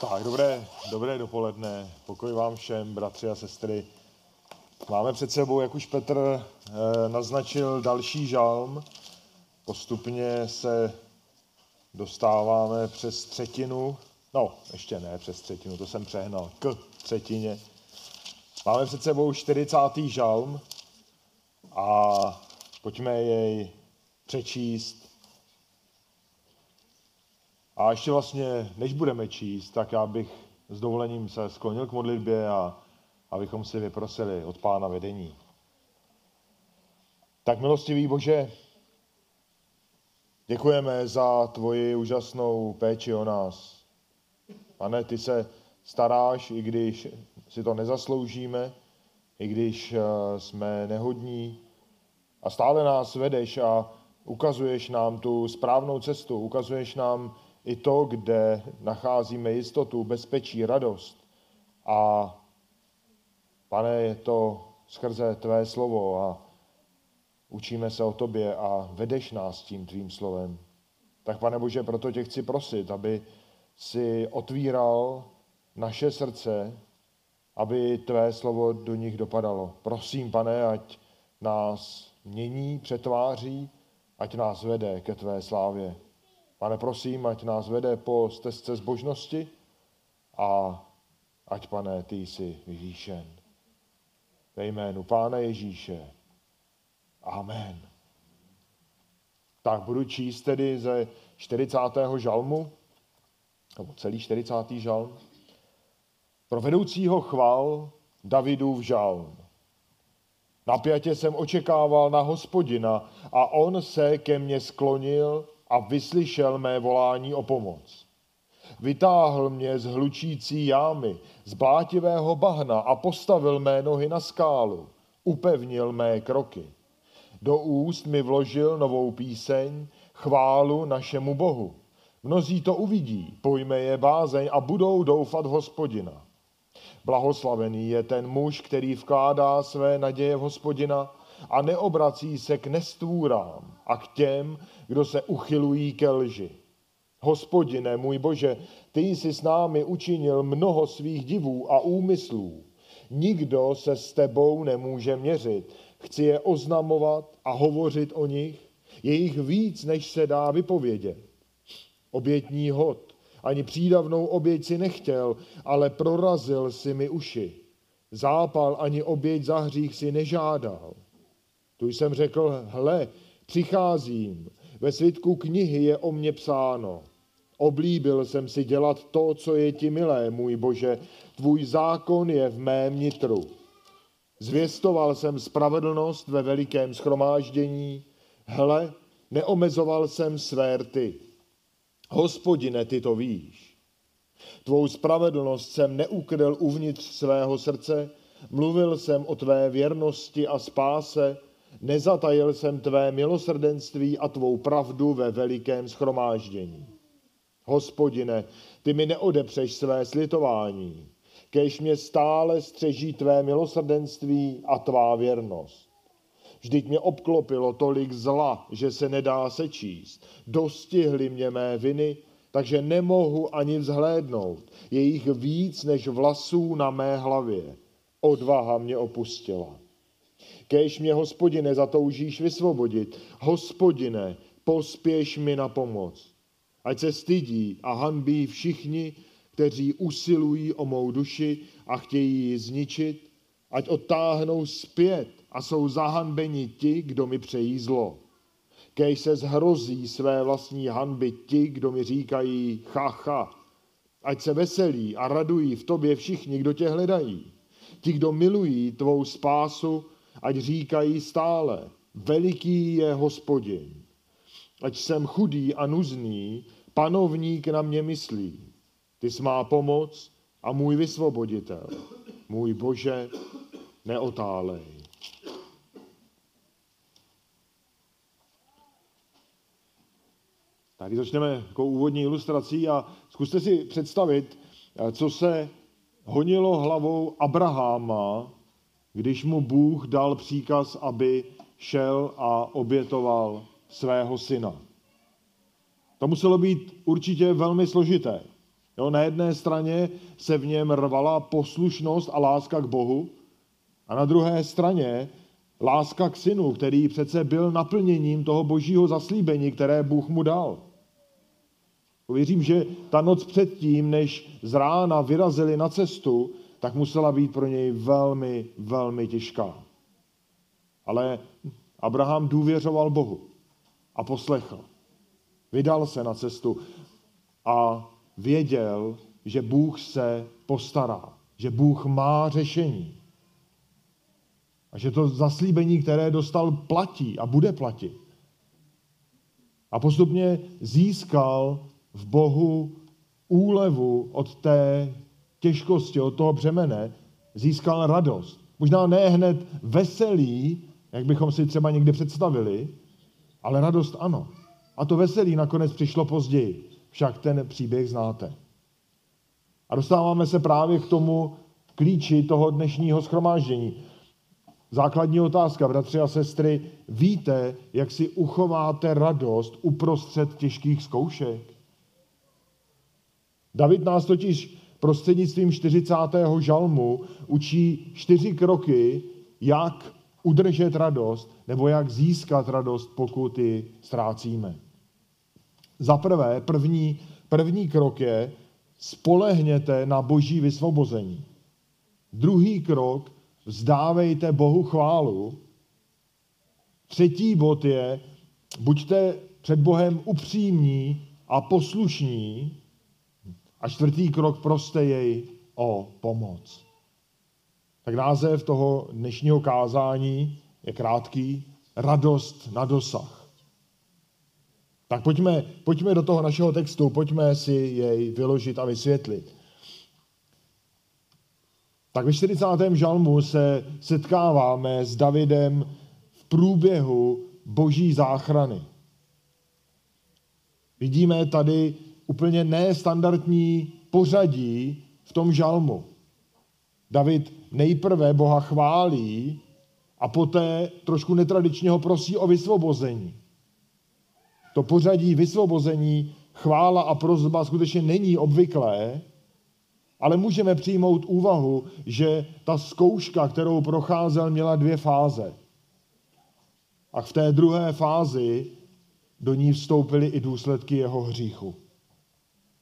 Tak, dobré, dobré dopoledne. Pokoj vám všem, bratři a sestry. Máme před sebou, jak už Petr eh, naznačil, další žalm. Postupně se dostáváme přes třetinu, no, ještě ne přes třetinu, to jsem přehnal, k třetině. Máme před sebou 40. žalm a pojďme jej přečíst a ještě vlastně, než budeme číst, tak já bych s dovolením se sklonil k modlitbě a abychom si vyprosili od Pána vedení. Tak milostivý Bože, děkujeme za tvoji úžasnou péči o nás. Pane, ty se staráš, i když si to nezasloužíme, i když eh, jsme nehodní a stále nás vedeš a ukazuješ nám tu správnou cestu, ukazuješ nám i to, kde nacházíme jistotu, bezpečí, radost. A pane, je to skrze tvé slovo a učíme se o tobě a vedeš nás tím tvým slovem. Tak pane Bože, proto tě chci prosit, aby si otvíral naše srdce, aby tvé slovo do nich dopadalo. Prosím, pane, ať nás mění, přetváří, ať nás vede ke tvé slávě. Pane, prosím, ať nás vede po stezce zbožnosti a ať, pane, ty jsi vyvýšen. Ve jménu Pána Ježíše. Amen. Tak budu číst tedy ze 40. žalmu, nebo celý 40. žalm. Pro vedoucího chval Davidův žalm. Napjatě jsem očekával na hospodina a on se ke mně sklonil a vyslyšel mé volání o pomoc. Vytáhl mě z hlučící jámy, z blátivého bahna a postavil mé nohy na skálu. Upevnil mé kroky. Do úst mi vložil novou píseň, chválu našemu Bohu. Mnozí to uvidí, pojme je bázeň a budou doufat v hospodina. Blahoslavený je ten muž, který vkládá své naděje v hospodina a neobrací se k nestvůrám a k těm, kdo se uchylují ke lži. Hospodine, můj Bože, ty jsi s námi učinil mnoho svých divů a úmyslů. Nikdo se s tebou nemůže měřit. Chci je oznamovat a hovořit o nich. Je jich víc, než se dá vypovědět. Obětní hod. Ani přídavnou oběť si nechtěl, ale prorazil si mi uši. Zápal ani oběť za hřích si nežádal. Tu jsem řekl, hle, přicházím, ve svitku knihy je o mně psáno. Oblíbil jsem si dělat to, co je ti milé, můj Bože, tvůj zákon je v mém nitru. Zvěstoval jsem spravedlnost ve velikém schromáždění, hle, neomezoval jsem své rty. Hospodine, ty to víš. Tvou spravedlnost jsem neukryl uvnitř svého srdce, mluvil jsem o tvé věrnosti a spáse, Nezatajil jsem tvé milosrdenství a tvou pravdu ve velikém schromáždění. Hospodine, ty mi neodepřeš své slitování, kež mě stále střeží tvé milosrdenství a tvá věrnost. Vždyť mě obklopilo tolik zla, že se nedá sečíst. Dostihly mě mé viny, takže nemohu ani vzhlédnout. Je jich víc než vlasů na mé hlavě. Odvaha mě opustila. Kéž mě, hospodine, zatoužíš vysvobodit. Hospodine, pospěš mi na pomoc. Ať se stydí a hanbí všichni, kteří usilují o mou duši a chtějí ji zničit, ať odtáhnou zpět a jsou zahanbeni ti, kdo mi přejí zlo. Kéž se zhrozí své vlastní hanby ti, kdo mi říkají cha, cha. Ať se veselí a radují v tobě všichni, kdo tě hledají. Ti, kdo milují tvou spásu ať říkají stále, veliký je hospodin. Ať jsem chudý a nuzný, panovník na mě myslí. Ty jsi má pomoc a můj vysvoboditel. Můj Bože, neotálej. Tady začneme jako úvodní ilustrací a zkuste si představit, co se honilo hlavou Abraháma, když mu Bůh dal příkaz, aby šel a obětoval svého syna. To muselo být určitě velmi složité. Jo, na jedné straně se v něm rvala poslušnost a láska k Bohu a na druhé straně láska k synu, který přece byl naplněním toho božího zaslíbení, které Bůh mu dal. Věřím, že ta noc předtím, než z rána vyrazili na cestu, tak musela být pro něj velmi, velmi těžká. Ale Abraham důvěřoval Bohu a poslechl. Vydal se na cestu a věděl, že Bůh se postará, že Bůh má řešení. A že to zaslíbení, které dostal, platí a bude platit. A postupně získal v Bohu úlevu od té těžkosti, od toho břemene, získal radost. Možná ne hned veselý, jak bychom si třeba někdy představili, ale radost ano. A to veselí nakonec přišlo později. Však ten příběh znáte. A dostáváme se právě k tomu klíči toho dnešního schromáždění. Základní otázka, bratři a sestry, víte, jak si uchováte radost uprostřed těžkých zkoušek? David nás totiž prostřednictvím 40. žalmu učí čtyři kroky, jak udržet radost nebo jak získat radost, pokud ji ztrácíme. Za prvé, první, první krok je, spolehněte na boží vysvobození. Druhý krok, vzdávejte Bohu chválu. Třetí bod je, buďte před Bohem upřímní a poslušní. A čtvrtý krok, proste jej o pomoc. Tak název toho dnešního kázání je krátký, radost na dosah. Tak pojďme, pojďme do toho našeho textu, pojďme si jej vyložit a vysvětlit. Tak ve 40. žalmu se setkáváme s Davidem v průběhu boží záchrany. Vidíme tady úplně nestandardní pořadí v tom žalmu. David nejprve Boha chválí a poté trošku netradičně ho prosí o vysvobození. To pořadí vysvobození, chvála a prozba skutečně není obvyklé, ale můžeme přijmout úvahu, že ta zkouška, kterou procházel, měla dvě fáze. A v té druhé fázi do ní vstoupily i důsledky jeho hříchu.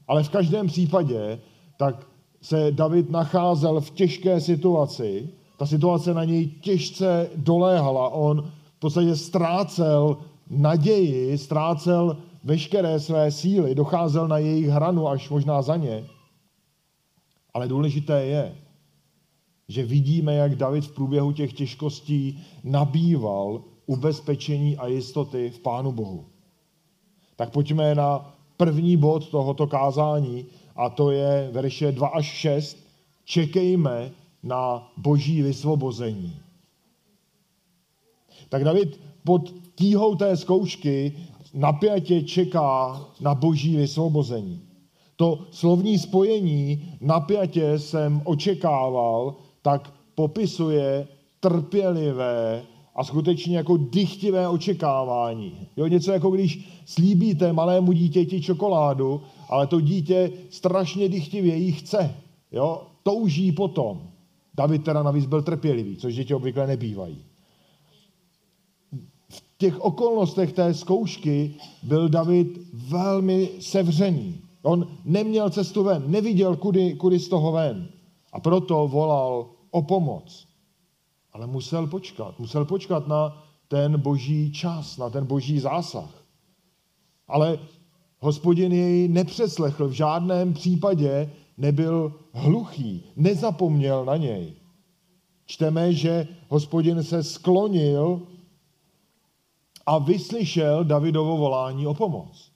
Ale v každém případě tak se David nacházel v těžké situaci, ta situace na něj těžce doléhala, on v podstatě ztrácel naději, ztrácel veškeré své síly, docházel na jejich hranu až možná za ně. Ale důležité je, že vidíme, jak David v průběhu těch těžkostí nabýval ubezpečení a jistoty v Pánu Bohu. Tak pojďme na první bod tohoto kázání a to je verše 2 až 6. Čekejme na boží vysvobození. Tak David pod tíhou té zkoušky napjatě čeká na boží vysvobození. To slovní spojení napjatě jsem očekával, tak popisuje trpělivé a skutečně jako dychtivé očekávání. Jo, něco jako když slíbíte malému dítěti čokoládu, ale to dítě strašně dychtivě ji chce. Jo, touží potom. David teda navíc byl trpělivý, což děti obvykle nebývají těch okolnostech té zkoušky byl David velmi sevřený. On neměl cestu ven, neviděl, kudy, kudy z toho ven. A proto volal o pomoc. Ale musel počkat. Musel počkat na ten boží čas, na ten boží zásah. Ale hospodin jej nepřeslechl, v žádném případě nebyl hluchý, nezapomněl na něj. Čteme, že hospodin se sklonil a vyslyšel Davidovo volání o pomoc.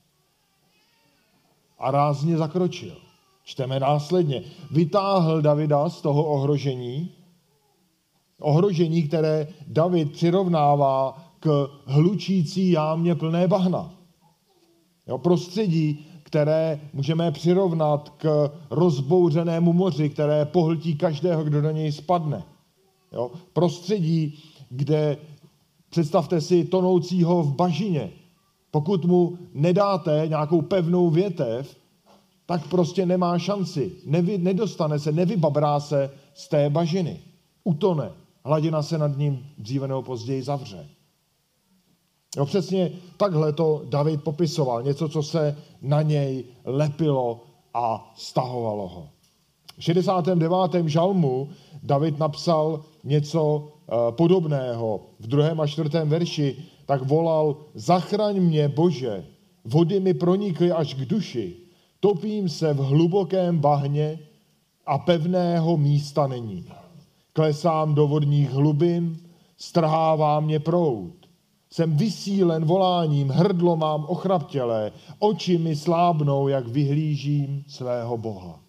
A rázně zakročil. Čteme následně. Vytáhl Davida z toho ohrožení, ohrožení, které David přirovnává k hlučící jámě plné bahna. Jo, prostředí, které můžeme přirovnat k rozbouřenému moři, které pohltí každého, kdo do něj spadne. Jo, prostředí, kde Představte si tonoucího v bažině. Pokud mu nedáte nějakou pevnou větev, tak prostě nemá šanci. Nevy, nedostane se, nevybabrá se z té bažiny. Utone. Hladina se nad ním dříve nebo později zavře. Jo, přesně takhle to David popisoval. Něco, co se na něj lepilo a stahovalo ho. V 69. žalmu David napsal něco eh, podobného. V druhém a čtvrtém verši tak volal, zachraň mě, Bože, vody mi pronikly až k duši, topím se v hlubokém bahně a pevného místa není. Klesám do vodních hlubin, strhává mě proud. Jsem vysílen voláním, hrdlo mám ochraptělé, oči mi slábnou, jak vyhlížím svého Boha.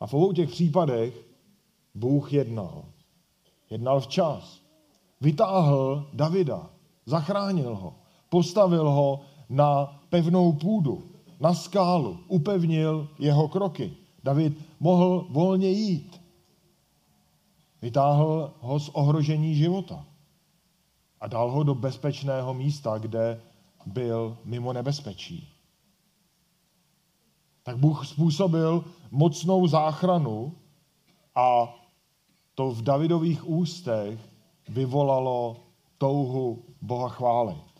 A v obou těch případech Bůh jednal. Jednal včas. Vytáhl Davida, zachránil ho, postavil ho na pevnou půdu, na skálu, upevnil jeho kroky. David mohl volně jít. Vytáhl ho z ohrožení života a dal ho do bezpečného místa, kde byl mimo nebezpečí. Tak Bůh způsobil mocnou záchranu a to v Davidových ústech vyvolalo touhu Boha chválit.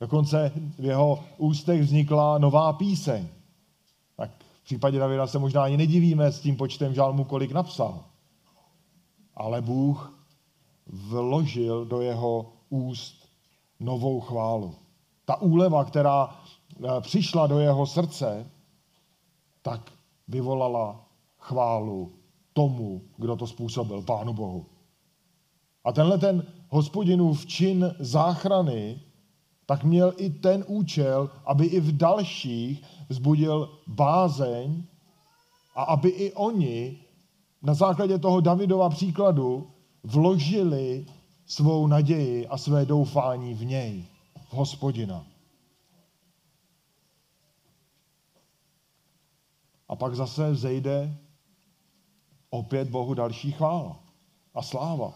Dokonce v jeho ústech vznikla nová píseň. V případě Davida se možná ani nedivíme s tím počtem žálmů, kolik napsal. Ale Bůh vložil do jeho úst novou chválu. Ta úleva, která eh, přišla do jeho srdce, tak vyvolala chválu tomu, kdo to způsobil, Pánu Bohu. A tenhle ten hospodinův čin záchrany tak měl i ten účel, aby i v dalších vzbudil bázeň a aby i oni na základě toho Davidova příkladu vložili svou naději a své doufání v něj, v hospodina. A pak zase zejde opět Bohu další chvála a sláva.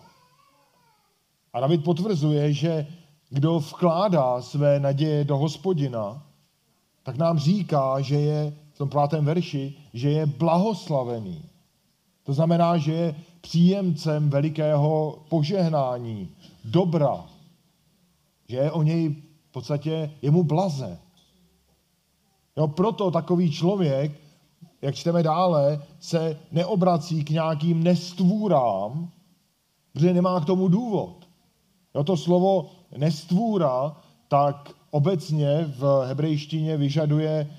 A David potvrzuje, že kdo vkládá své naděje do hospodina, tak nám říká, že je v tom pátém verši, že je blahoslavený. To znamená, že je příjemcem velikého požehnání, dobra, že je o něj v podstatě jemu blaze. Jo, proto takový člověk, jak čteme dále, se neobrací k nějakým nestvůrám, protože nemá k tomu důvod. Jo, to slovo nestvůra, tak obecně v hebrejštině vyžaduje,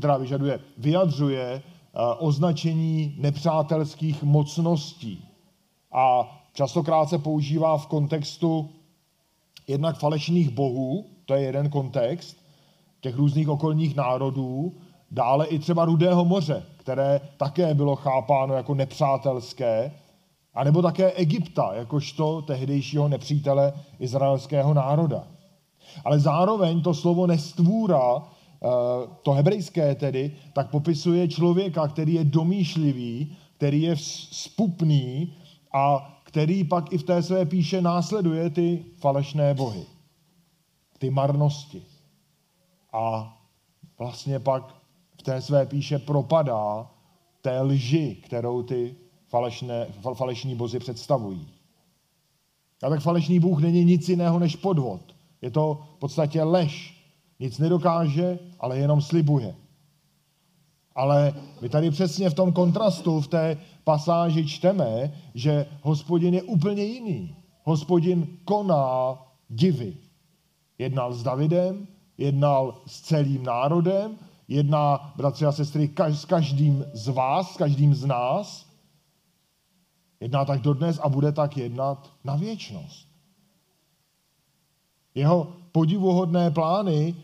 teda vyžaduje, vyjadřuje eh, označení nepřátelských mocností. A častokrát se používá v kontextu jednak falešných bohů, to je jeden kontext, těch různých okolních národů, dále i třeba Rudého moře, které také bylo chápáno jako nepřátelské, a nebo také Egypta, jakožto tehdejšího nepřítele izraelského národa. Ale zároveň to slovo nestvůra, eh, to hebrejské tedy, tak popisuje člověka, který je domýšlivý, který je spupný a který pak i v té své píše následuje ty falešné bohy, ty marnosti. A vlastně pak v té své píše propadá té lži, kterou ty falešné, falešní bozy představují. A tak falešný Bůh není nic jiného než podvod. Je to v podstatě lež. Nic nedokáže, ale jenom slibuje. Ale my tady přesně v tom kontrastu, v té pasáži čteme, že hospodin je úplně jiný. Hospodin koná divy. Jednal s Davidem, jednal s celým národem, jedná, bratři a sestry, s každým z vás, s každým z nás Jedná tak dodnes a bude tak jednat na věčnost. Jeho podivuhodné plány,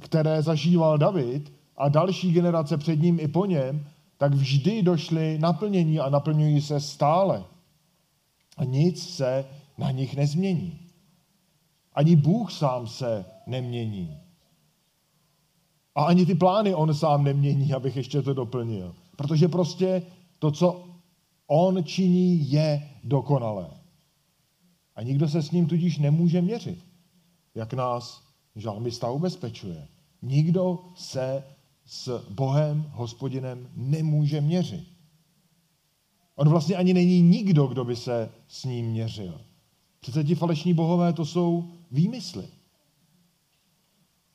které zažíval David a další generace před ním i po něm, tak vždy došly naplnění a naplňují se stále. A nic se na nich nezmění. Ani Bůh sám se nemění. A ani ty plány on sám nemění, abych ještě to doplnil. Protože prostě to, co On činí je dokonalé. A nikdo se s ním tudíž nemůže měřit, jak nás žalmista ubezpečuje. Nikdo se s Bohem, hospodinem, nemůže měřit. On vlastně ani není nikdo, kdo by se s ním měřil. Přece ti falešní bohové to jsou výmysly.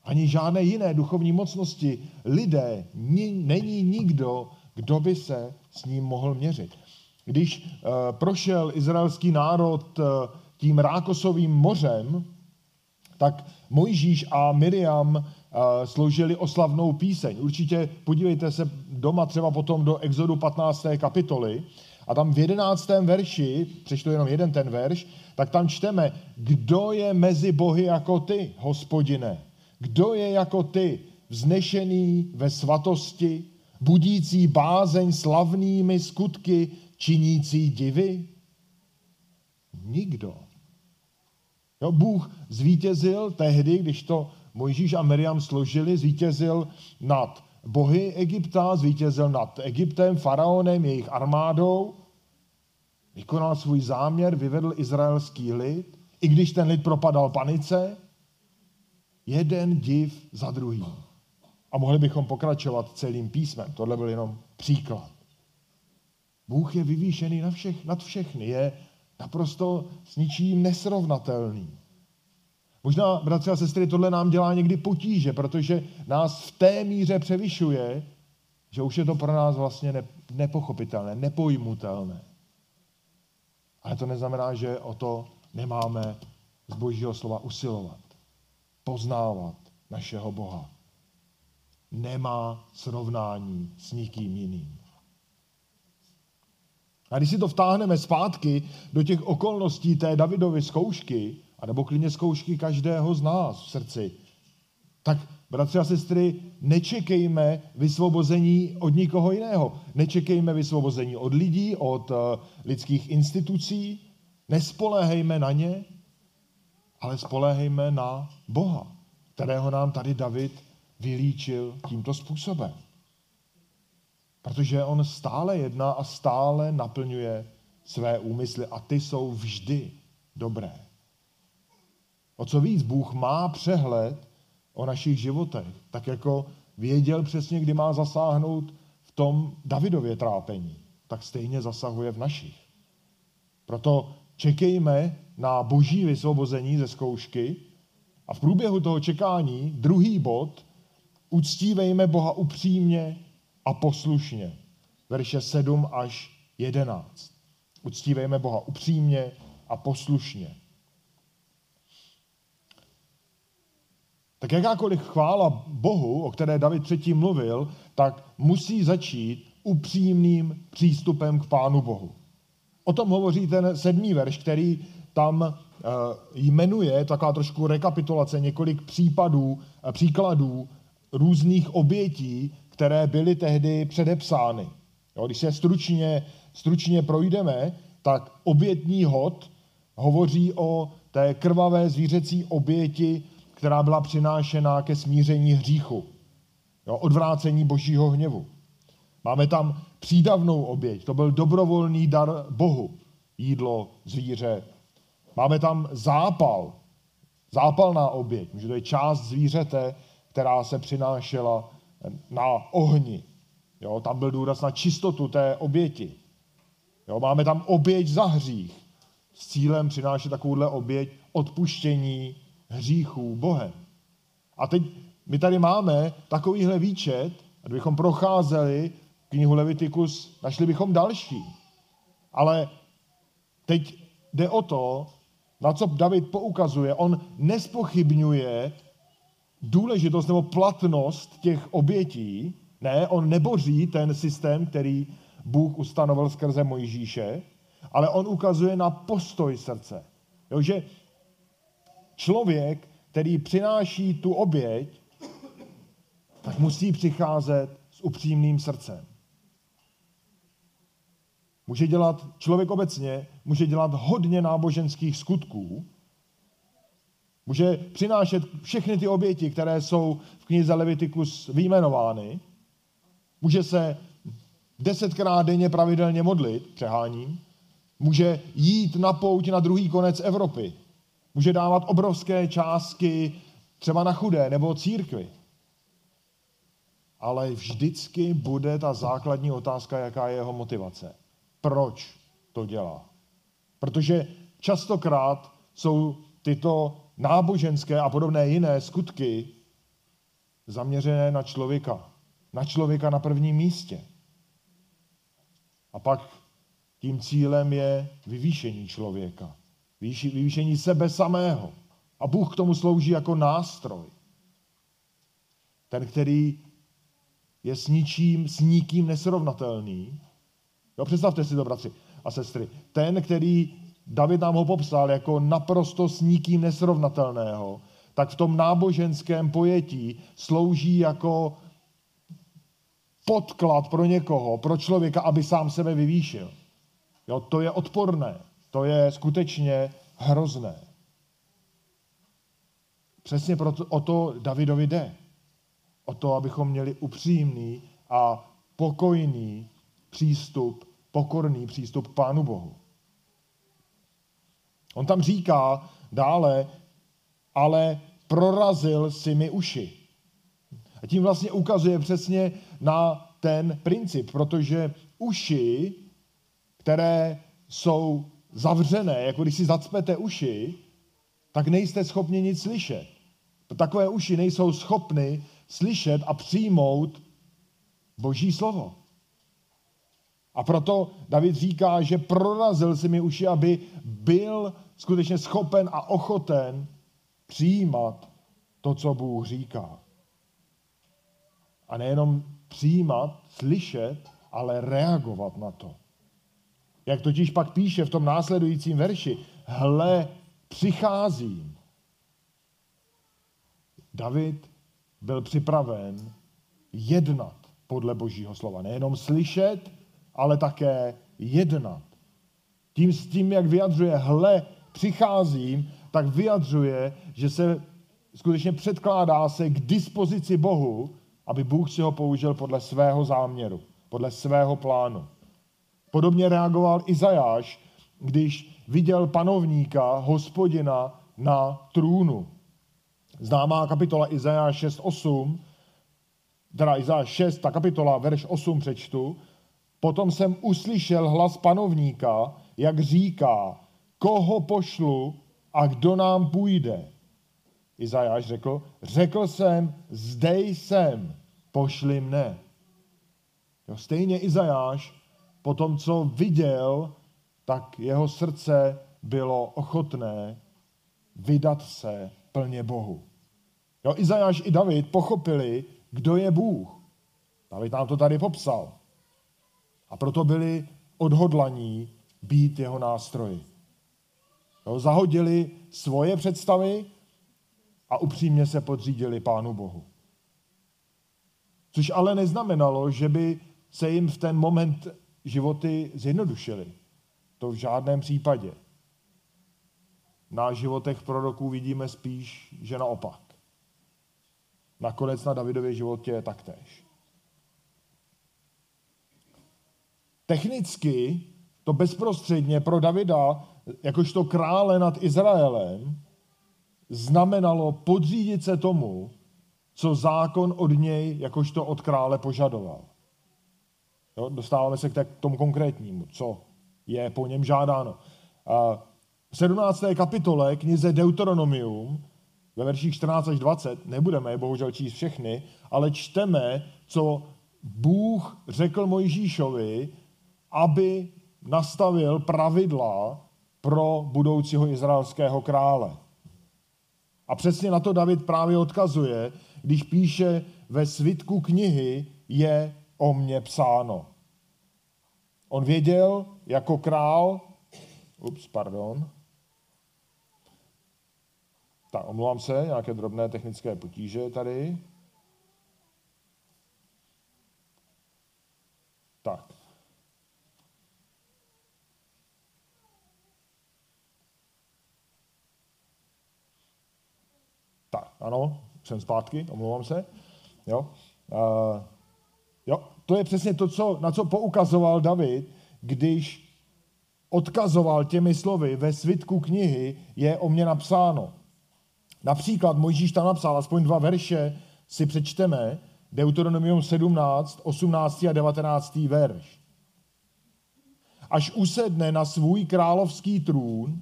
Ani žádné jiné duchovní mocnosti. Lidé, není nikdo, kdo by se s ním mohl měřit. Když uh, prošel izraelský národ uh, tím Rákosovým mořem, tak Mojžíš a Miriam uh, sloužili oslavnou píseň. Určitě podívejte se doma třeba potom do Exodu 15. kapitoly a tam v 11. verši, přečtu jenom jeden ten verš, tak tam čteme, kdo je mezi bohy jako ty, hospodine? Kdo je jako ty, vznešený ve svatosti, budící bázeň slavnými skutky, činící divy? Nikdo. Jo, Bůh zvítězil tehdy, když to Mojžíš a Miriam složili, zvítězil nad bohy Egypta, zvítězil nad Egyptem, faraonem, jejich armádou, vykonal svůj záměr, vyvedl izraelský lid, i když ten lid propadal panice, jeden div za druhým. A mohli bychom pokračovat celým písmem. Tohle byl jenom příklad. Bůh je vyvýšený na všech, nad všechny, je naprosto s ničím nesrovnatelný. Možná, bratři a sestry, tohle nám dělá někdy potíže, protože nás v té míře převyšuje, že už je to pro nás vlastně nepochopitelné, nepojmutelné. Ale to neznamená, že o to nemáme z božího slova usilovat, poznávat našeho Boha. Nemá srovnání s nikým jiným. A když si to vtáhneme zpátky do těch okolností té Davidovy zkoušky, anebo klidně zkoušky každého z nás v srdci, tak, bratři a sestry, nečekejme vysvobození od nikoho jiného. Nečekejme vysvobození od lidí, od uh, lidských institucí. Nespoléhejme na ně, ale spoléhejme na Boha, kterého nám tady David vylíčil tímto způsobem. Protože on stále jedná a stále naplňuje své úmysly a ty jsou vždy dobré. O co víc, Bůh má přehled o našich životech, tak jako věděl přesně, kdy má zasáhnout v tom Davidově trápení, tak stejně zasahuje v našich. Proto čekejme na boží vysvobození ze zkoušky a v průběhu toho čekání, druhý bod, uctívejme Boha upřímně a poslušně. Verše 7 až 11. Uctívejme Boha upřímně a poslušně. Tak jakákoliv chvála Bohu, o které David předtím mluvil, tak musí začít upřímným přístupem k Pánu Bohu. O tom hovoří ten sedmý verš, který tam uh, jmenuje, taková trošku rekapitulace, několik případů, uh, příkladů různých obětí, které byly tehdy předepsány. Jo, když se stručně, stručně projdeme, tak obětní hod hovoří o té krvavé zvířecí oběti, která byla přinášena ke smíření hříchu, jo, odvrácení božího hněvu. Máme tam přídavnou oběť, to byl dobrovolný dar Bohu, jídlo, zvíře. Máme tam zápal, zápalná oběť, že to je část zvířete, která se přinášela na ohni. Jo, tam byl důraz na čistotu té oběti. Jo, máme tam oběť za hřích s cílem přinášet takovouhle oběť odpuštění hříchů Bohem. A teď my tady máme takovýhle výčet, a kdybychom procházeli knihu Levitikus, našli bychom další. Ale teď jde o to, na co David poukazuje. On nespochybňuje důležitost nebo platnost těch obětí. Ne, on neboří ten systém, který Bůh ustanovil skrze Mojžíše, ale on ukazuje na postoj srdce. Jo, že člověk, který přináší tu oběť, tak musí přicházet s upřímným srdcem. Může dělat, člověk obecně může dělat hodně náboženských skutků, může přinášet všechny ty oběti, které jsou v knize Levitikus vyjmenovány, může se desetkrát denně pravidelně modlit, přeháním, může jít na pouť na druhý konec Evropy, může dávat obrovské částky třeba na chudé nebo církvi. ale vždycky bude ta základní otázka, jaká je jeho motivace. Proč to dělá? Protože častokrát jsou tyto náboženské a podobné jiné skutky zaměřené na člověka. Na člověka na prvním místě. A pak tím cílem je vyvýšení člověka. Vyvýšení sebe samého. A Bůh k tomu slouží jako nástroj. Ten, který je s ničím, s nikým nesrovnatelný. Jo, představte si to, bratři a sestry. Ten, který David nám ho popsal jako naprosto s nikým nesrovnatelného, tak v tom náboženském pojetí slouží jako podklad pro někoho, pro člověka, aby sám sebe vyvýšil. Jo, to je odporné. To je skutečně hrozné. Přesně proto, o to Davidovi jde. O to, abychom měli upřímný a pokojný přístup, pokorný přístup k Pánu Bohu. On tam říká dále, ale prorazil si mi uši. A tím vlastně ukazuje přesně na ten princip, protože uši, které jsou zavřené, jako když si zacpete uši, tak nejste schopni nic slyšet. Takové uši nejsou schopny slyšet a přijmout Boží slovo. A proto David říká, že prorazil si mi uši, aby byl skutečně schopen a ochoten přijímat to, co Bůh říká. A nejenom přijímat, slyšet, ale reagovat na to. Jak totiž pak píše v tom následujícím verši, hle, přicházím. David byl připraven jednat podle Božího slova. Nejenom slyšet, ale také jednat. Tím s tím, jak vyjadřuje, hle, přicházím, tak vyjadřuje, že se skutečně předkládá se k dispozici Bohu, aby Bůh si ho použil podle svého záměru, podle svého plánu. Podobně reagoval Izajáš, když viděl panovníka, hospodina na trůnu. Známá kapitola Izajáš 6.8, teda Izajáš 6, ta kapitola, verš 8 přečtu. Potom jsem uslyšel hlas panovníka, jak říká, koho pošlu a kdo nám půjde. Izajáš řekl, řekl jsem, zde jsem, pošli mne. Jo, stejně Izajáš, po tom, co viděl, tak jeho srdce bylo ochotné vydat se plně Bohu. Jo, Izajáš i David pochopili, kdo je Bůh. David nám to tady popsal. A proto byli odhodlaní být jeho nástroji. Jo, zahodili svoje představy a upřímně se podřídili Pánu Bohu. Což ale neznamenalo, že by se jim v ten moment životy zjednodušily. To v žádném případě. Na životech proroků vidíme spíš, že naopak. Nakonec na Davidově životě je taktéž. Technicky to bezprostředně pro Davida, jakožto krále nad Izraelem, znamenalo podřídit se tomu, co zákon od něj jakožto od krále požadoval. Jo, dostáváme se k tomu konkrétnímu, co je po něm žádáno. v 17. kapitole knize Deuteronomium ve verších 14 až 20, nebudeme je bohužel číst všechny, ale čteme, co Bůh řekl Mojžíšovi, aby nastavil pravidla pro budoucího izraelského krále. A přesně na to David právě odkazuje, když píše ve svitku knihy je o mně psáno. On věděl jako král, ups, pardon, tak, omlouvám se, nějaké drobné technické potíže tady. Tak. Tak, ano, jsem zpátky, omlouvám se. Jo. Uh, jo, to je přesně to, co, na co poukazoval David, když odkazoval těmi slovy ve svitku knihy je o mě napsáno. Například Mojžíš tam napsal, aspoň dva verše si přečteme, Deuteronomium 17, 18 a 19. verš. Až usedne na svůj královský trůn,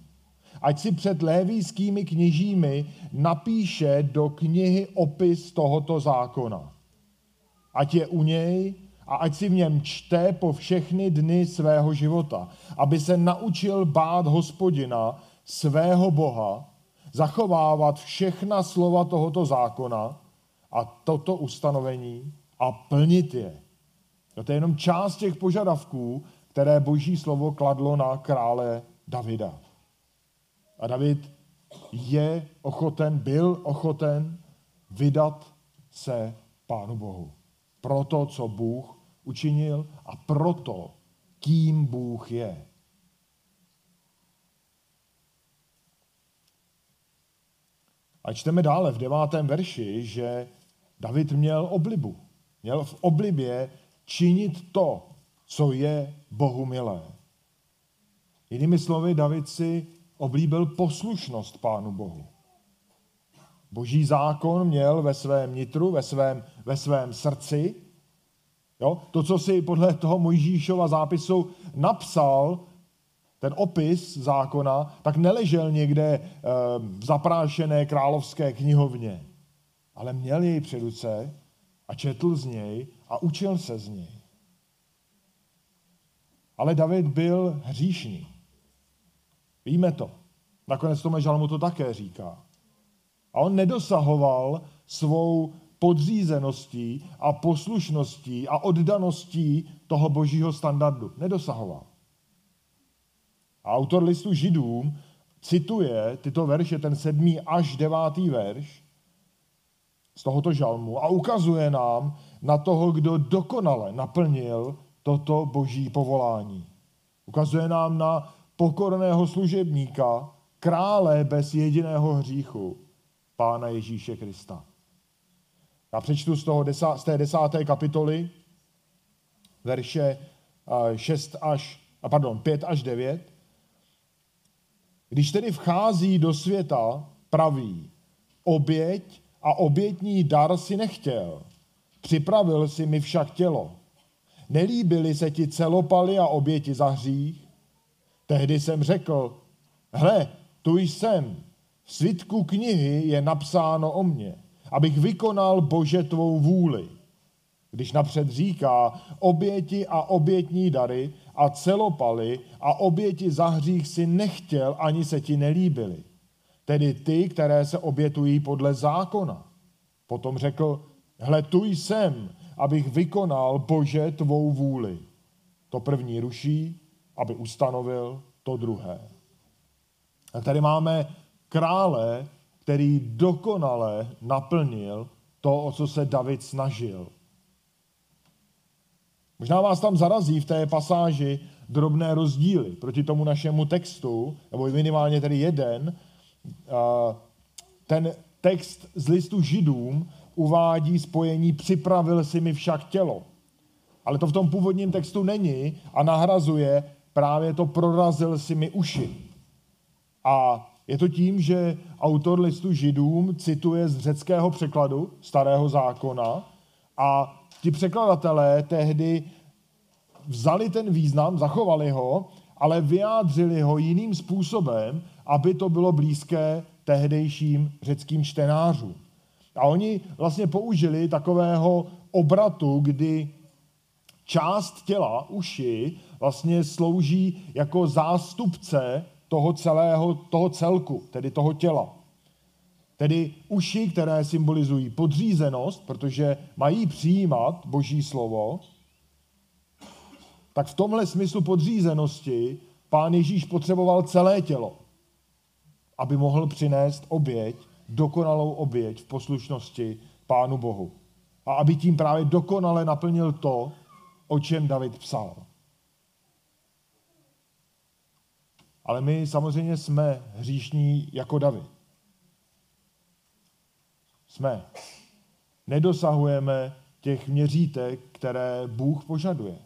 ať si před lévýskými kněžími napíše do knihy opis tohoto zákona. Ať je u něj a ať si v něm čte po všechny dny svého života, aby se naučil bát hospodina, svého Boha, zachovávat všechna slova tohoto zákona a toto ustanovení a plnit je. To je jenom část těch požadavků, které boží slovo kladlo na krále Davida. A David je ochoten, byl ochoten vydat se Pánu Bohu. Pro to, co Bůh učinil a proto, kým Bůh je. A čteme dále v devátém verši, že David měl oblibu. Měl v oblibě činit to, co je Bohu milé. Jinými slovy, David si oblíbil poslušnost Pánu Bohu. Boží zákon měl ve svém nitru, ve svém, ve svém srdci. Jo? To, co si podle toho Mojžíšova zápisu napsal, ten opis zákona, tak neležel někde eh, v zaprášené královské knihovně, ale měl jej při ruce a četl z něj a učil se z něj. Ale David byl hříšný. Víme to. Nakonec Tome Žalmu to také říká. A on nedosahoval svou podřízeností a poslušností a oddaností toho božího standardu. Nedosahoval. A autor listu židům cituje tyto verše, ten sedmý až devátý verš z tohoto žalmu a ukazuje nám na toho, kdo dokonale naplnil toto boží povolání. Ukazuje nám na pokorného služebníka, krále bez jediného hříchu, Pána Ježíše Krista. Já přečtu z, toho z té desáté kapitoly verše 6 až, pardon, 5 až 9. Když tedy vchází do světa, praví, oběť a obětní dar si nechtěl, připravil si mi však tělo. Nelíbily se ti celopaly a oběti za hřích? Tehdy jsem řekl, hle, tu jsem, v svitku knihy je napsáno o mně, abych vykonal Bože tvou vůli. Když napřed říká, oběti a obětní dary a celopaly a oběti za hřích si nechtěl, ani se ti nelíbily. Tedy ty, které se obětují podle zákona. Potom řekl, hle tu jsem, abych vykonal Bože tvou vůli. To první ruší, aby ustanovil to druhé. A tady máme krále, který dokonale naplnil to, o co se David snažil. Možná vás tam zarazí v té pasáži drobné rozdíly proti tomu našemu textu, nebo minimálně tedy jeden. Ten text z listu židům uvádí spojení připravil si mi však tělo. Ale to v tom původním textu není a nahrazuje právě to prorazil si mi uši. A je to tím, že autor listu židům cituje z řeckého překladu starého zákona a ti překladatelé tehdy vzali ten význam, zachovali ho, ale vyjádřili ho jiným způsobem, aby to bylo blízké tehdejším řeckým čtenářům. A oni vlastně použili takového obratu, kdy část těla, uši, vlastně slouží jako zástupce toho celého, toho celku, tedy toho těla. Tedy uši, které symbolizují podřízenost, protože mají přijímat Boží slovo, tak v tomhle smyslu podřízenosti pán Ježíš potřeboval celé tělo, aby mohl přinést oběť, dokonalou oběť v poslušnosti pánu Bohu. A aby tím právě dokonale naplnil to, o čem David psal. Ale my samozřejmě jsme hříšní jako David. Jsme. Nedosahujeme těch měřítek, které Bůh požaduje.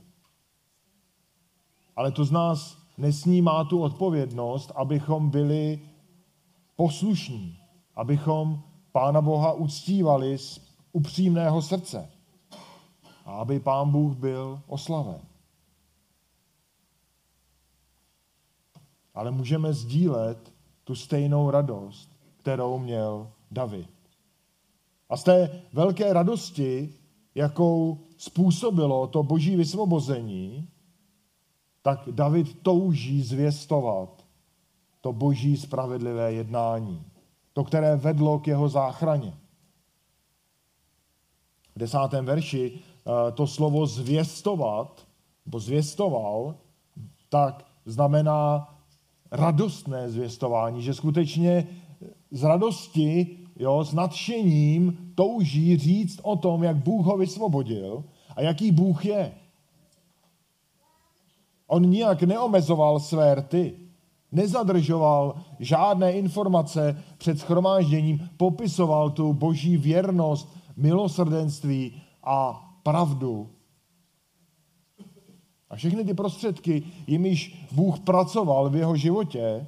Ale to z nás nesnímá tu odpovědnost, abychom byli poslušní, abychom Pána Boha uctívali z upřímného srdce. A aby Pán Bůh byl oslaven. Ale můžeme sdílet tu stejnou radost, kterou měl David. A z té velké radosti, jakou způsobilo to boží vysvobození, tak David touží zvěstovat to boží spravedlivé jednání. To, které vedlo k jeho záchraně. V desátém verši eh, to slovo zvěstovat, nebo zvěstoval, tak znamená radostné zvěstování, že skutečně z radosti, jo, s nadšením touží říct o tom, jak Bůh ho vysvobodil a jaký Bůh je. On nijak neomezoval své rty, nezadržoval žádné informace před schromážděním, popisoval tu boží věrnost, milosrdenství a pravdu. A všechny ty prostředky, jimiž Bůh pracoval v jeho životě,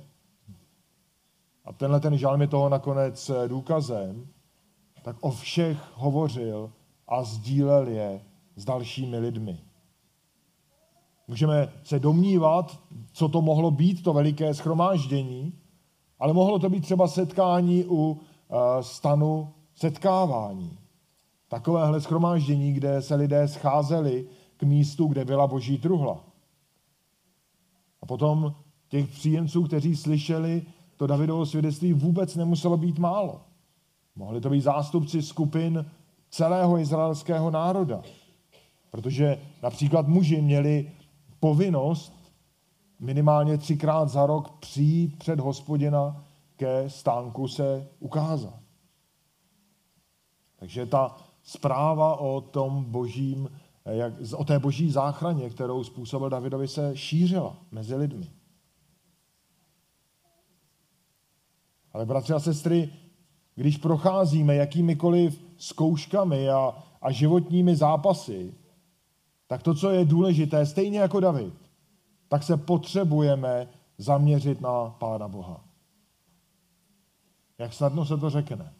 a tenhle ten žálm je toho nakonec důkazem, tak o všech hovořil a sdílel je s dalšími lidmi. Můžeme se domnívat, co to mohlo být, to veliké schromáždění, ale mohlo to být třeba setkání u eh, stanu setkávání. Takovéhle schromáždění, kde se lidé scházeli k místu, kde byla boží truhla. A potom těch příjemců, kteří slyšeli to Davidovo svědectví, vůbec nemuselo být málo. Mohli to být zástupci skupin celého izraelského národa. Protože například muži měli povinnost minimálně třikrát za rok přijít před hospodina ke stánku se ukázat. Takže ta zpráva o tom božím, jak, o té boží záchraně, kterou způsobil Davidovi, se šířila mezi lidmi. Ale bratři a sestry, když procházíme jakýmikoliv zkouškami a, a životními zápasy, tak to, co je důležité, stejně jako David, tak se potřebujeme zaměřit na Pána Boha. Jak snadno se to řekne.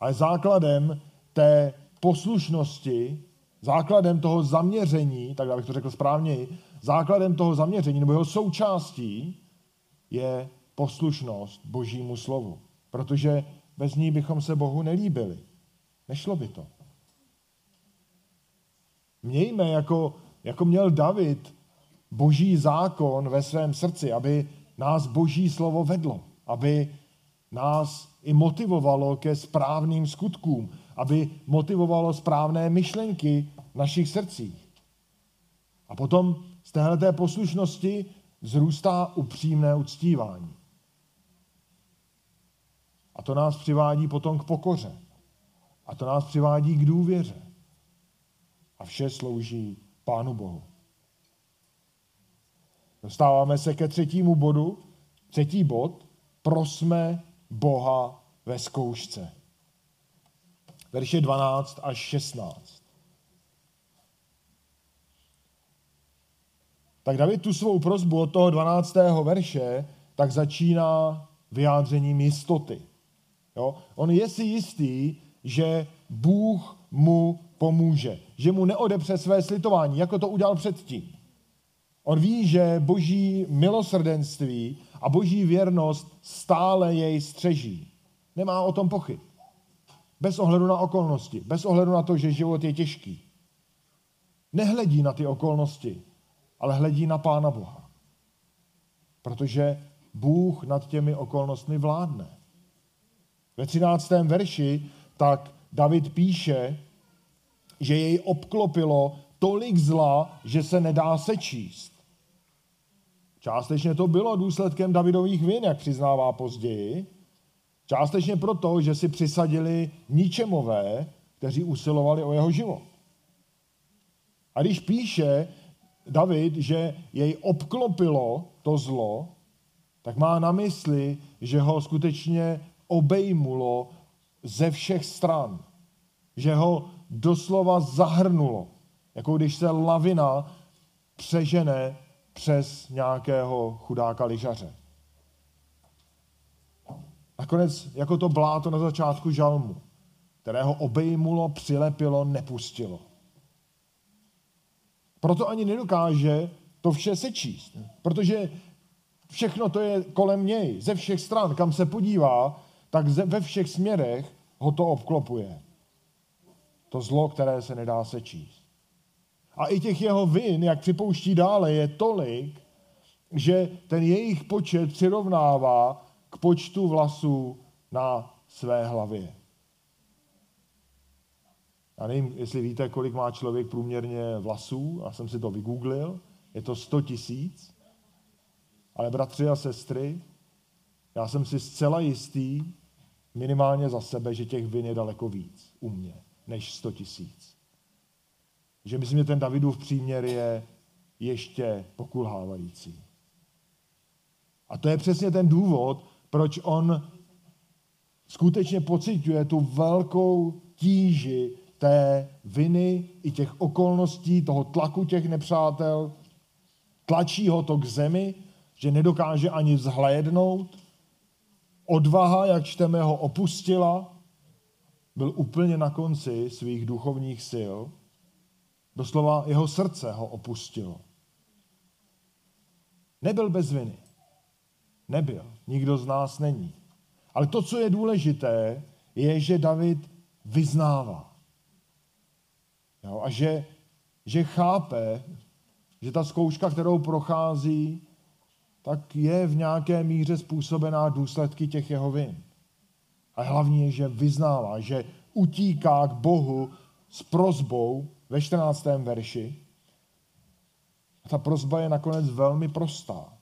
Ale základem té poslušnosti, základem toho zaměření, tak abych to řekl správně, základem toho zaměření nebo jeho součástí je poslušnost Božímu slovu. Protože bez ní bychom se Bohu nelíbili. Nešlo by to. Mějme, jako, jako měl David, boží zákon ve svém srdci, aby nás boží slovo vedlo, aby nás i motivovalo ke správným skutkům, aby motivovalo správné myšlenky v našich srdcích. A potom z téhleté poslušnosti vzrůstá upřímné uctívání. A to nás přivádí potom k pokoře. A to nás přivádí k důvěře. A vše slouží Pánu Bohu. Dostáváme se ke třetímu bodu. Třetí bod. Prosme Boha ve zkoušce. Verše 12 až 16. Tak David tu svou prozbu od toho 12. verše tak začíná vyjádřením jistoty. Jo? On je si jistý, že Bůh mu pomůže, že mu neodepře své slitování, jako to udělal předtím. On ví, že boží milosrdenství a boží věrnost stále jej střeží. Nemá o tom pochyb. Bez ohledu na okolnosti, bez ohledu na to, že život je těžký. Nehledí na ty okolnosti, ale hledí na Pána Boha. Protože Bůh nad těmi okolnostmi vládne. Ve 13. verši tak David píše, že jej obklopilo tolik zla, že se nedá sečíst. Částečně to bylo důsledkem Davidových vin, jak přiznává později. Částečně proto, že si přisadili ničemové, kteří usilovali o jeho život. A když píše David, že jej obklopilo to zlo, tak má na mysli, že ho skutečně obejmulo ze všech stran. Že ho doslova zahrnulo. Jako když se lavina přežene přes nějakého chudáka lyžaře. Nakonec jako to bláto na začátku žalmu, kterého obejmulo, přilepilo, nepustilo. Proto ani nedokáže to vše sečíst, protože všechno to je kolem něj, ze všech stran, kam se podívá, tak ve všech směrech ho to obklopuje. To zlo, které se nedá sečíst. A i těch jeho vin, jak připouští dále, je tolik, že ten jejich počet přirovnává k počtu vlasů na své hlavě. Já nevím, jestli víte, kolik má člověk průměrně vlasů, já jsem si to vygooglil, je to 100 tisíc. Ale bratři a sestry, já jsem si zcela jistý, minimálně za sebe, že těch vin je daleko víc u mě, než 100 tisíc. Že myslím, že ten Davidův příměr je ještě pokulhávající. A to je přesně ten důvod, proč on skutečně pociťuje tu velkou tíži té viny i těch okolností, toho tlaku těch nepřátel, tlačí ho to k zemi, že nedokáže ani vzhlédnout. Odvaha, jak čteme, ho opustila, byl úplně na konci svých duchovních sil. Doslova jeho srdce ho opustilo. Nebyl bez viny. Nebyl. Nikdo z nás není. Ale to, co je důležité, je, že David vyznává. Jo? A že, že chápe, že ta zkouška, kterou prochází, tak je v nějaké míře způsobená důsledky těch jeho vin. A hlavně je, že vyznává, že utíká k Bohu s prozbou ve 14. verši. A ta prozba je nakonec velmi prostá.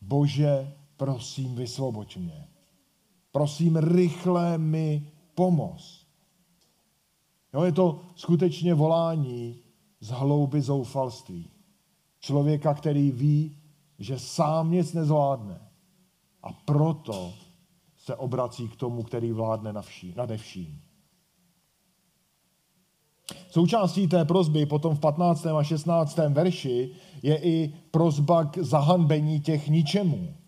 Bože, prosím, vysvoboď mě. Prosím, rychle mi pomoz. Jo, je to skutečně volání z hlouby zoufalství. Člověka, který ví, že sám nic nezvládne. A proto se obrací k tomu, který vládne nade vším. Součástí té prozby potom v 15. a 16. verši je i prozba k zahanbení těch ničemů.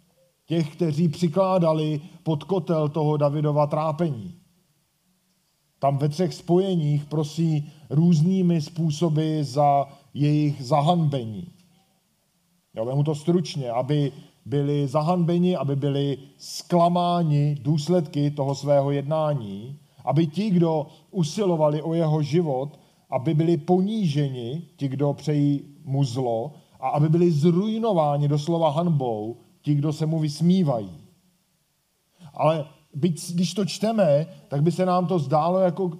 Těch, kteří přikládali pod kotel toho Davidova trápení. Tam ve třech spojeních prosí různými způsoby za jejich zahanbení. Já vemu to stručně, aby byli zahanbeni, aby byli zklamáni důsledky toho svého jednání, aby ti, kdo usilovali o jeho život, aby byli poníženi, ti, kdo přejí mu zlo, a aby byli zrujnováni doslova hanbou, ti, kdo se mu vysmívají. Ale byť, když to čteme, tak by se nám to zdálo jako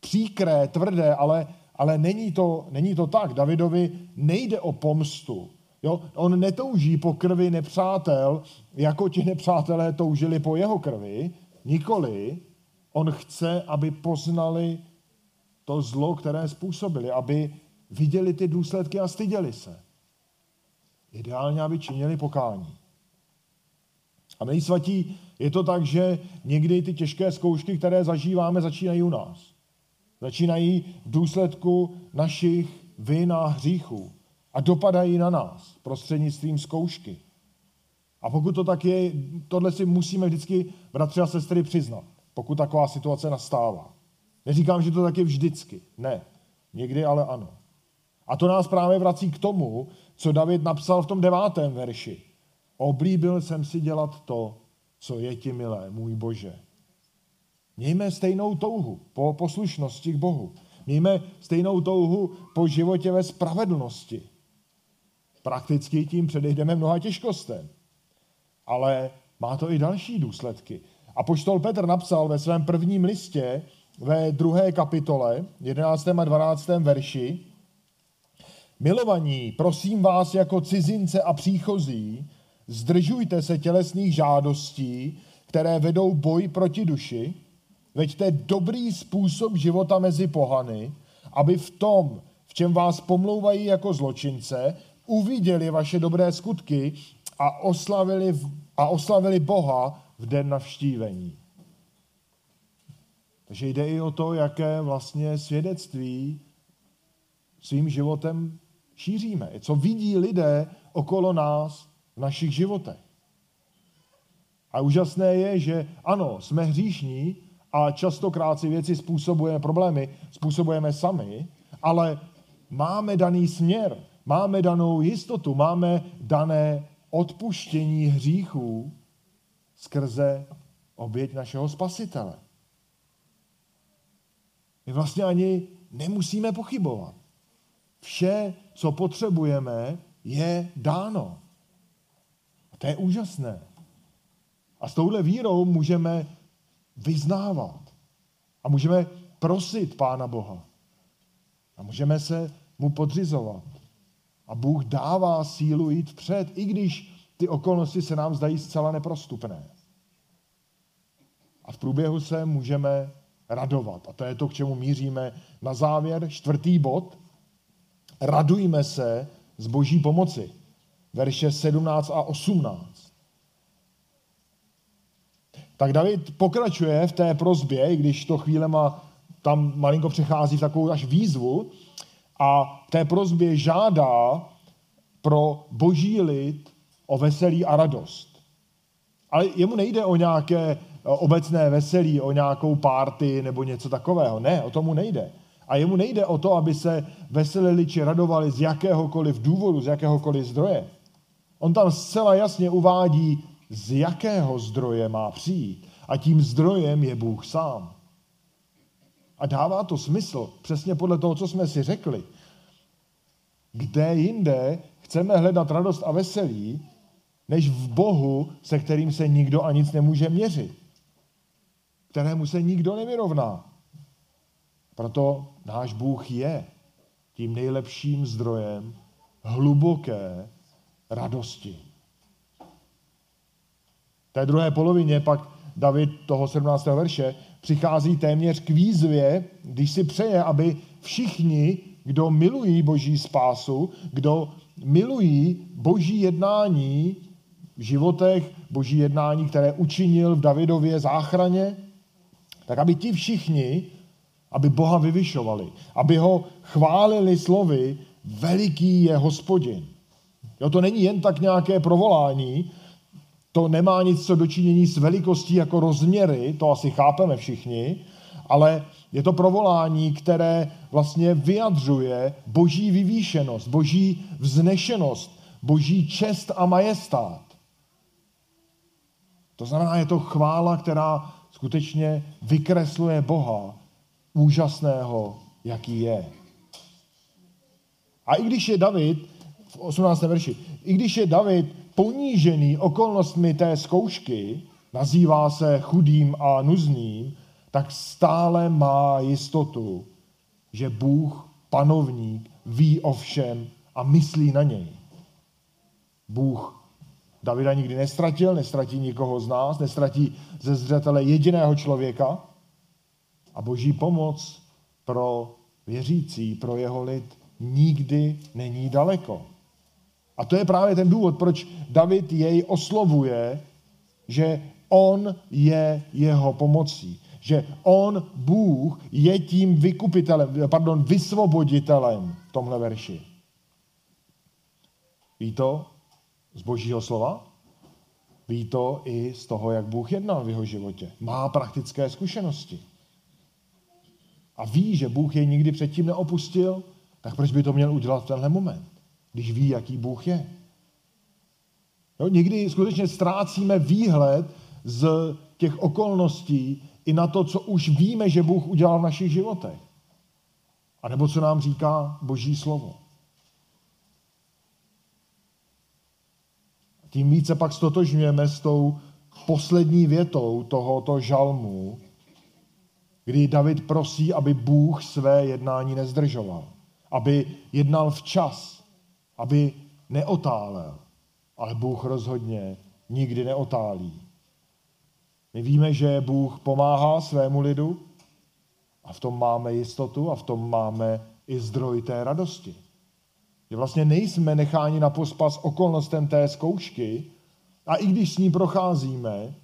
příkré, tvrdé, ale, ale není, to, není to tak. Davidovi nejde o pomstu. Jo? On netouží po krvi nepřátel, jako ti nepřátelé toužili po jeho krvi. Nikoli. On chce, aby poznali to zlo, které způsobili, aby viděli ty důsledky a styděli se. Ideálně, aby činili pokání. A my svatí, je to tak, že někdy ty těžké zkoušky, které zažíváme, začínají u nás. Začínají v důsledku našich vin a hříchů a dopadají na nás prostřednictvím zkoušky. A pokud to tak je, tohle si musíme vždycky, bratři a sestry, přiznat, pokud taková situace nastává. Neříkám, že to tak je vždycky. Ne. Někdy ale ano. A to nás právě vrací k tomu, co David napsal v tom devátém verši. Oblíbil jsem si dělat to, co je ti milé, můj Bože. Mějme stejnou touhu po poslušnosti k Bohu. Mějme stejnou touhu po životě ve spravedlnosti. Prakticky tím předejdeme mnoha těžkostem. Ale má to i další důsledky. A poštol Petr napsal ve svém prvním listě ve druhé kapitole, 11. a 12. verši, Milovaní, prosím vás jako cizince a příchozí, zdržujte se tělesných žádostí, které vedou boj proti duši, veďte dobrý způsob života mezi pohany, aby v tom, v čem vás pomlouvají jako zločince, uviděli vaše dobré skutky a oslavili, a oslavili Boha v den navštívení. Takže jde i o to, jaké vlastně svědectví svým životem šíříme. Co vidí lidé okolo nás v našich životech. A úžasné je, že ano, jsme hříšní a častokrát si věci způsobujeme, problémy způsobujeme sami, ale máme daný směr, máme danou jistotu, máme dané odpuštění hříchů skrze oběť našeho spasitele. My vlastně ani nemusíme pochybovat. Vše, co potřebujeme, je dáno. To je úžasné. A s touhle vírou můžeme vyznávat. A můžeme prosit Pána Boha. A můžeme se mu podřizovat. A Bůh dává sílu jít vpřed, i když ty okolnosti se nám zdají zcela neprostupné. A v průběhu se můžeme radovat. A to je to, k čemu míříme na závěr. Čtvrtý bod. Radujme se z boží pomoci. Verše 17 a 18. Tak David pokračuje v té prozbě, když to chvílema tam malinko přechází v takovou až výzvu a v té prozbě žádá pro boží lid o veselí a radost. Ale jemu nejde o nějaké obecné veselí, o nějakou párty nebo něco takového. Ne, o tomu nejde. A jemu nejde o to, aby se veselili či radovali z jakéhokoliv důvodu, z jakéhokoliv zdroje. On tam zcela jasně uvádí, z jakého zdroje má přijít. A tím zdrojem je Bůh sám. A dává to smysl, přesně podle toho, co jsme si řekli. Kde jinde chceme hledat radost a veselí, než v Bohu, se kterým se nikdo a nic nemůže měřit kterému se nikdo nevyrovná. Proto náš Bůh je tím nejlepším zdrojem hluboké radosti. V té druhé polovině pak David toho 17. verše přichází téměř k výzvě, když si přeje, aby všichni, kdo milují boží spásu, kdo milují boží jednání v životech, boží jednání, které učinil v Davidově záchraně, tak aby ti všichni, aby Boha vyvyšovali, aby ho chválili slovy, veliký je hospodin. Jo, to není jen tak nějaké provolání, to nemá nic co dočinění s velikostí jako rozměry, to asi chápeme všichni, ale je to provolání, které vlastně vyjadřuje boží vyvýšenost, boží vznešenost, boží čest a majestát. To znamená, je to chvála, která skutečně vykresluje Boha úžasného, jaký je. A i když je David, v 18. verši, i když je David ponížený okolnostmi té zkoušky, nazývá se chudým a nuzným, tak stále má jistotu, že Bůh, panovník, ví o všem a myslí na něj. Bůh Davida nikdy nestratil, nestratí nikoho z nás, nestratí ze zřetele jediného člověka a boží pomoc pro věřící, pro jeho lid nikdy není daleko. A to je právě ten důvod, proč David jej oslovuje, že on je jeho pomocí. Že on, Bůh, je tím vykupitelem, pardon, vysvoboditelem v tomhle verši. Ví to? z božího slova, ví to i z toho, jak Bůh jednal v jeho životě. Má praktické zkušenosti. A ví, že Bůh jej nikdy předtím neopustil, tak proč by to měl udělat v tenhle moment, když ví, jaký Bůh je? Jo, někdy skutečně ztrácíme výhled z těch okolností i na to, co už víme, že Bůh udělal v našich životech. A nebo co nám říká Boží slovo. tím více pak stotožňujeme s tou poslední větou tohoto žalmu, kdy David prosí, aby Bůh své jednání nezdržoval, aby jednal včas, aby neotálel. Ale Bůh rozhodně nikdy neotálí. My víme, že Bůh pomáhá svému lidu a v tom máme jistotu a v tom máme i zdroj té radosti. Že vlastně nejsme necháni na pospas okolnostem té zkoušky a i když s ní procházíme,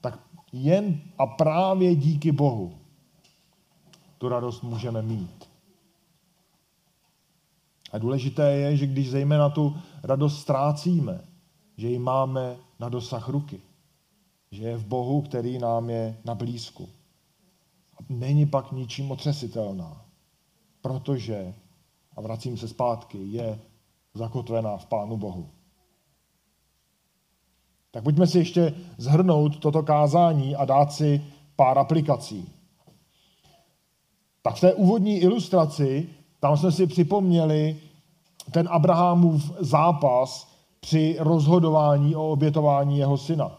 tak jen a právě díky Bohu tu radost můžeme mít. A důležité je, že když zejména tu radost ztrácíme, že ji máme na dosah ruky. Že je v Bohu, který nám je na blízku. A není pak ničím otřesitelná, protože a vracím se zpátky, je zakotvená v Pánu Bohu. Tak pojďme si ještě zhrnout toto kázání a dát si pár aplikací. Tak v té úvodní ilustraci, tam jsme si připomněli ten Abrahamův zápas při rozhodování o obětování jeho syna.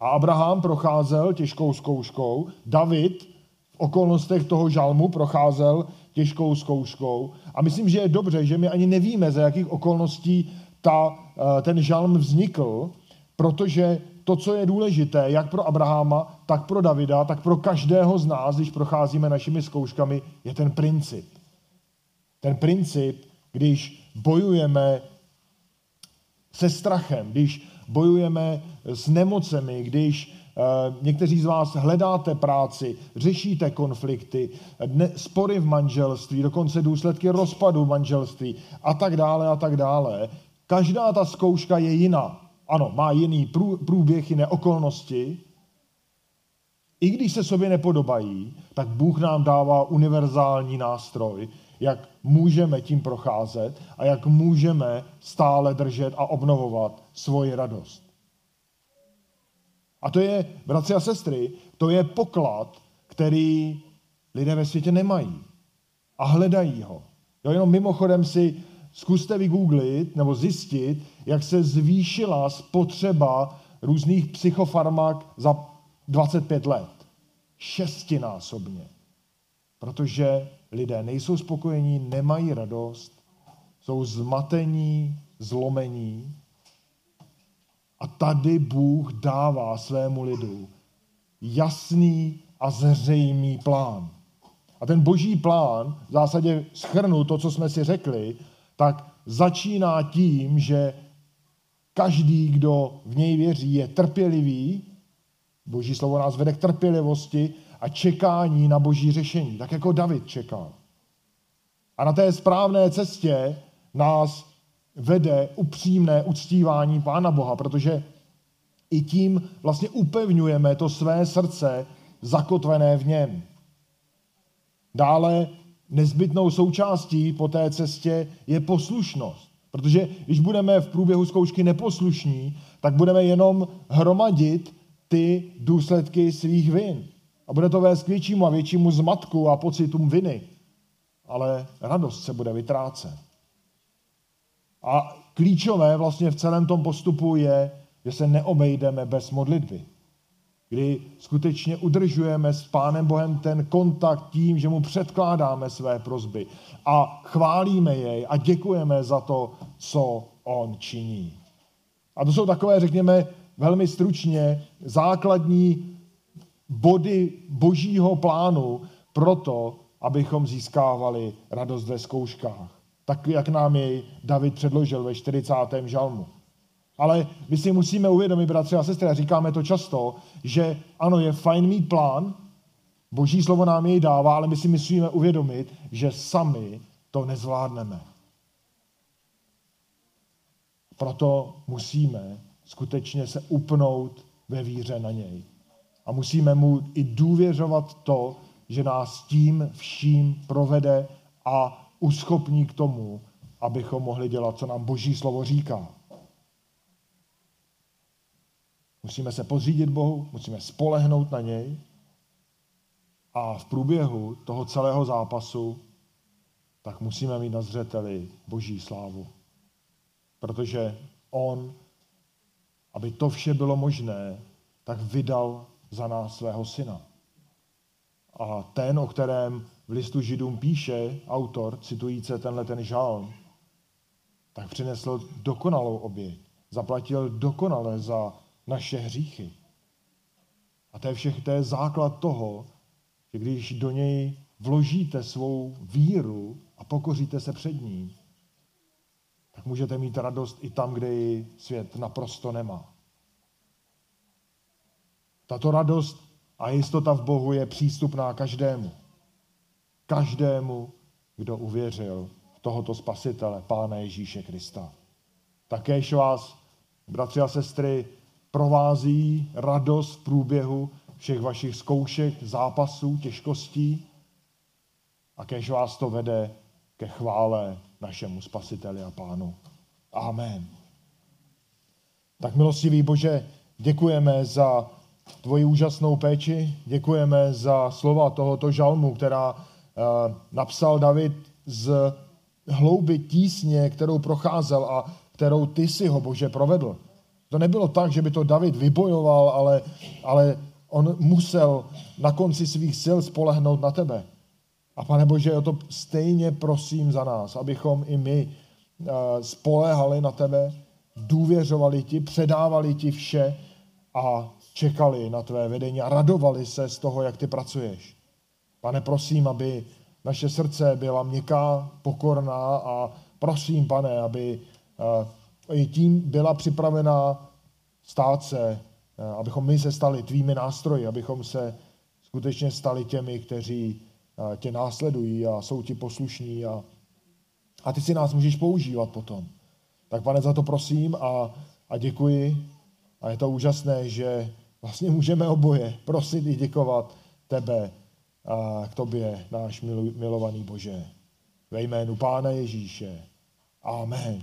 A Abraham procházel těžkou zkouškou, David v okolnostech toho žalmu procházel těžkou zkouškou. A myslím, že je dobře, že my ani nevíme, za jakých okolností ta, eh, ten žalm vznikl, protože to, co je důležité, jak pro Abraháma, tak pro Davida, tak pro každého z nás, když procházíme našimi zkouškami, je ten princip. Ten princip, když bojujeme se strachem, když bojujeme s nemocemi, když uh, někteří z vás hledáte práci, řešíte konflikty, spory v manželství, dokonce důsledky rozpadu manželství a tak dále a tak dále. Každá ta zkouška je jiná. Ano, má jiný průběh, jiné okolnosti. I když se sobě nepodobají, tak Bůh nám dává univerzální nástroj, jak můžeme tím procházet a jak můžeme stále držet a obnovovat svoji radost. A to je, bratři a sestry, to je poklad, který lidé ve světě nemají. A hledají ho. Jo, jenom mimochodem si zkuste vygooglit nebo zjistit, jak se zvýšila spotřeba různých psychofarmak za 25 let. Šestinásobně. Protože lidé nejsou spokojení, nemají radost, jsou zmatení, zlomení. A tady Bůh dává svému lidu jasný a zřejmý plán. A ten boží plán, v zásadě schrnu to, co jsme si řekli, tak začíná tím, že každý, kdo v něj věří, je trpělivý. Boží slovo nás vede k trpělivosti a čekání na boží řešení, tak jako David čekal. A na té správné cestě nás vede upřímné uctívání Pána Boha, protože i tím vlastně upevňujeme to své srdce zakotvené v něm. Dále nezbytnou součástí po té cestě je poslušnost. Protože když budeme v průběhu zkoušky neposlušní, tak budeme jenom hromadit ty důsledky svých vin. A bude to vést k většímu a většímu zmatku a pocitům viny. Ale radost se bude vytrácet. A klíčové vlastně v celém tom postupu je, že se neobejdeme bez modlitby kdy skutečně udržujeme s Pánem Bohem ten kontakt tím, že mu předkládáme své prozby a chválíme jej a děkujeme za to, co on činí. A to jsou takové, řekněme, velmi stručně základní body božího plánu pro to, abychom získávali radost ve zkouškách. Tak, jak nám jej David předložil ve 40. žalmu. Ale my si musíme uvědomit, bratři a sestry, a říkáme to často, že ano, je fajn mít plán, boží slovo nám jej dává, ale my si musíme uvědomit, že sami to nezvládneme. Proto musíme skutečně se upnout ve víře na něj. A musíme mu i důvěřovat to, že nás tím vším provede a uschopní k tomu, abychom mohli dělat, co nám Boží slovo říká. Musíme se podřídit Bohu, musíme spolehnout na něj a v průběhu toho celého zápasu tak musíme mít na zřeteli boží slávu. Protože on, aby to vše bylo možné, tak vydal za nás svého syna. A ten, o kterém v listu židům píše autor, citující tenhle ten žalm, tak přinesl dokonalou oběť. Zaplatil dokonale za naše hříchy. A to je všech, to je základ toho, že když do něj vložíte svou víru a pokoříte se před ní, tak můžete mít radost i tam, kde ji svět naprosto nemá. Tato radost a jistota v Bohu je přístupná každému. Každému, kdo uvěřil v tohoto spasitele, Pána Ježíše Krista. Takéž vás, bratři a sestry, provází radost v průběhu všech vašich zkoušek, zápasů, těžkostí a kež vás to vede ke chvále našemu spasiteli a pánu. Amen. Tak milostivý Bože, děkujeme za tvoji úžasnou péči, děkujeme za slova tohoto žalmu, která uh, napsal David z hlouby tísně, kterou procházel a kterou ty si ho, Bože, provedl. To nebylo tak, že by to David vybojoval, ale, ale on musel na konci svých sil spolehnout na tebe. A pane Bože, o to stejně prosím za nás, abychom i my uh, spolehali na tebe, důvěřovali ti, předávali ti vše a čekali na tvé vedení a radovali se z toho, jak ty pracuješ. Pane, prosím, aby naše srdce byla měkká, pokorná a prosím, pane, aby eh, i tím byla připravená stát se, eh, abychom my se stali tvými nástroji, abychom se skutečně stali těmi, kteří eh, tě následují a jsou ti poslušní a, a ty si nás můžeš používat potom. Tak pane, za to prosím a, a děkuji. A je to úžasné, že vlastně můžeme oboje prosit i děkovat tebe a k tobě, náš milovaný Bože. Ve jménu Pána Ježíše. Amen.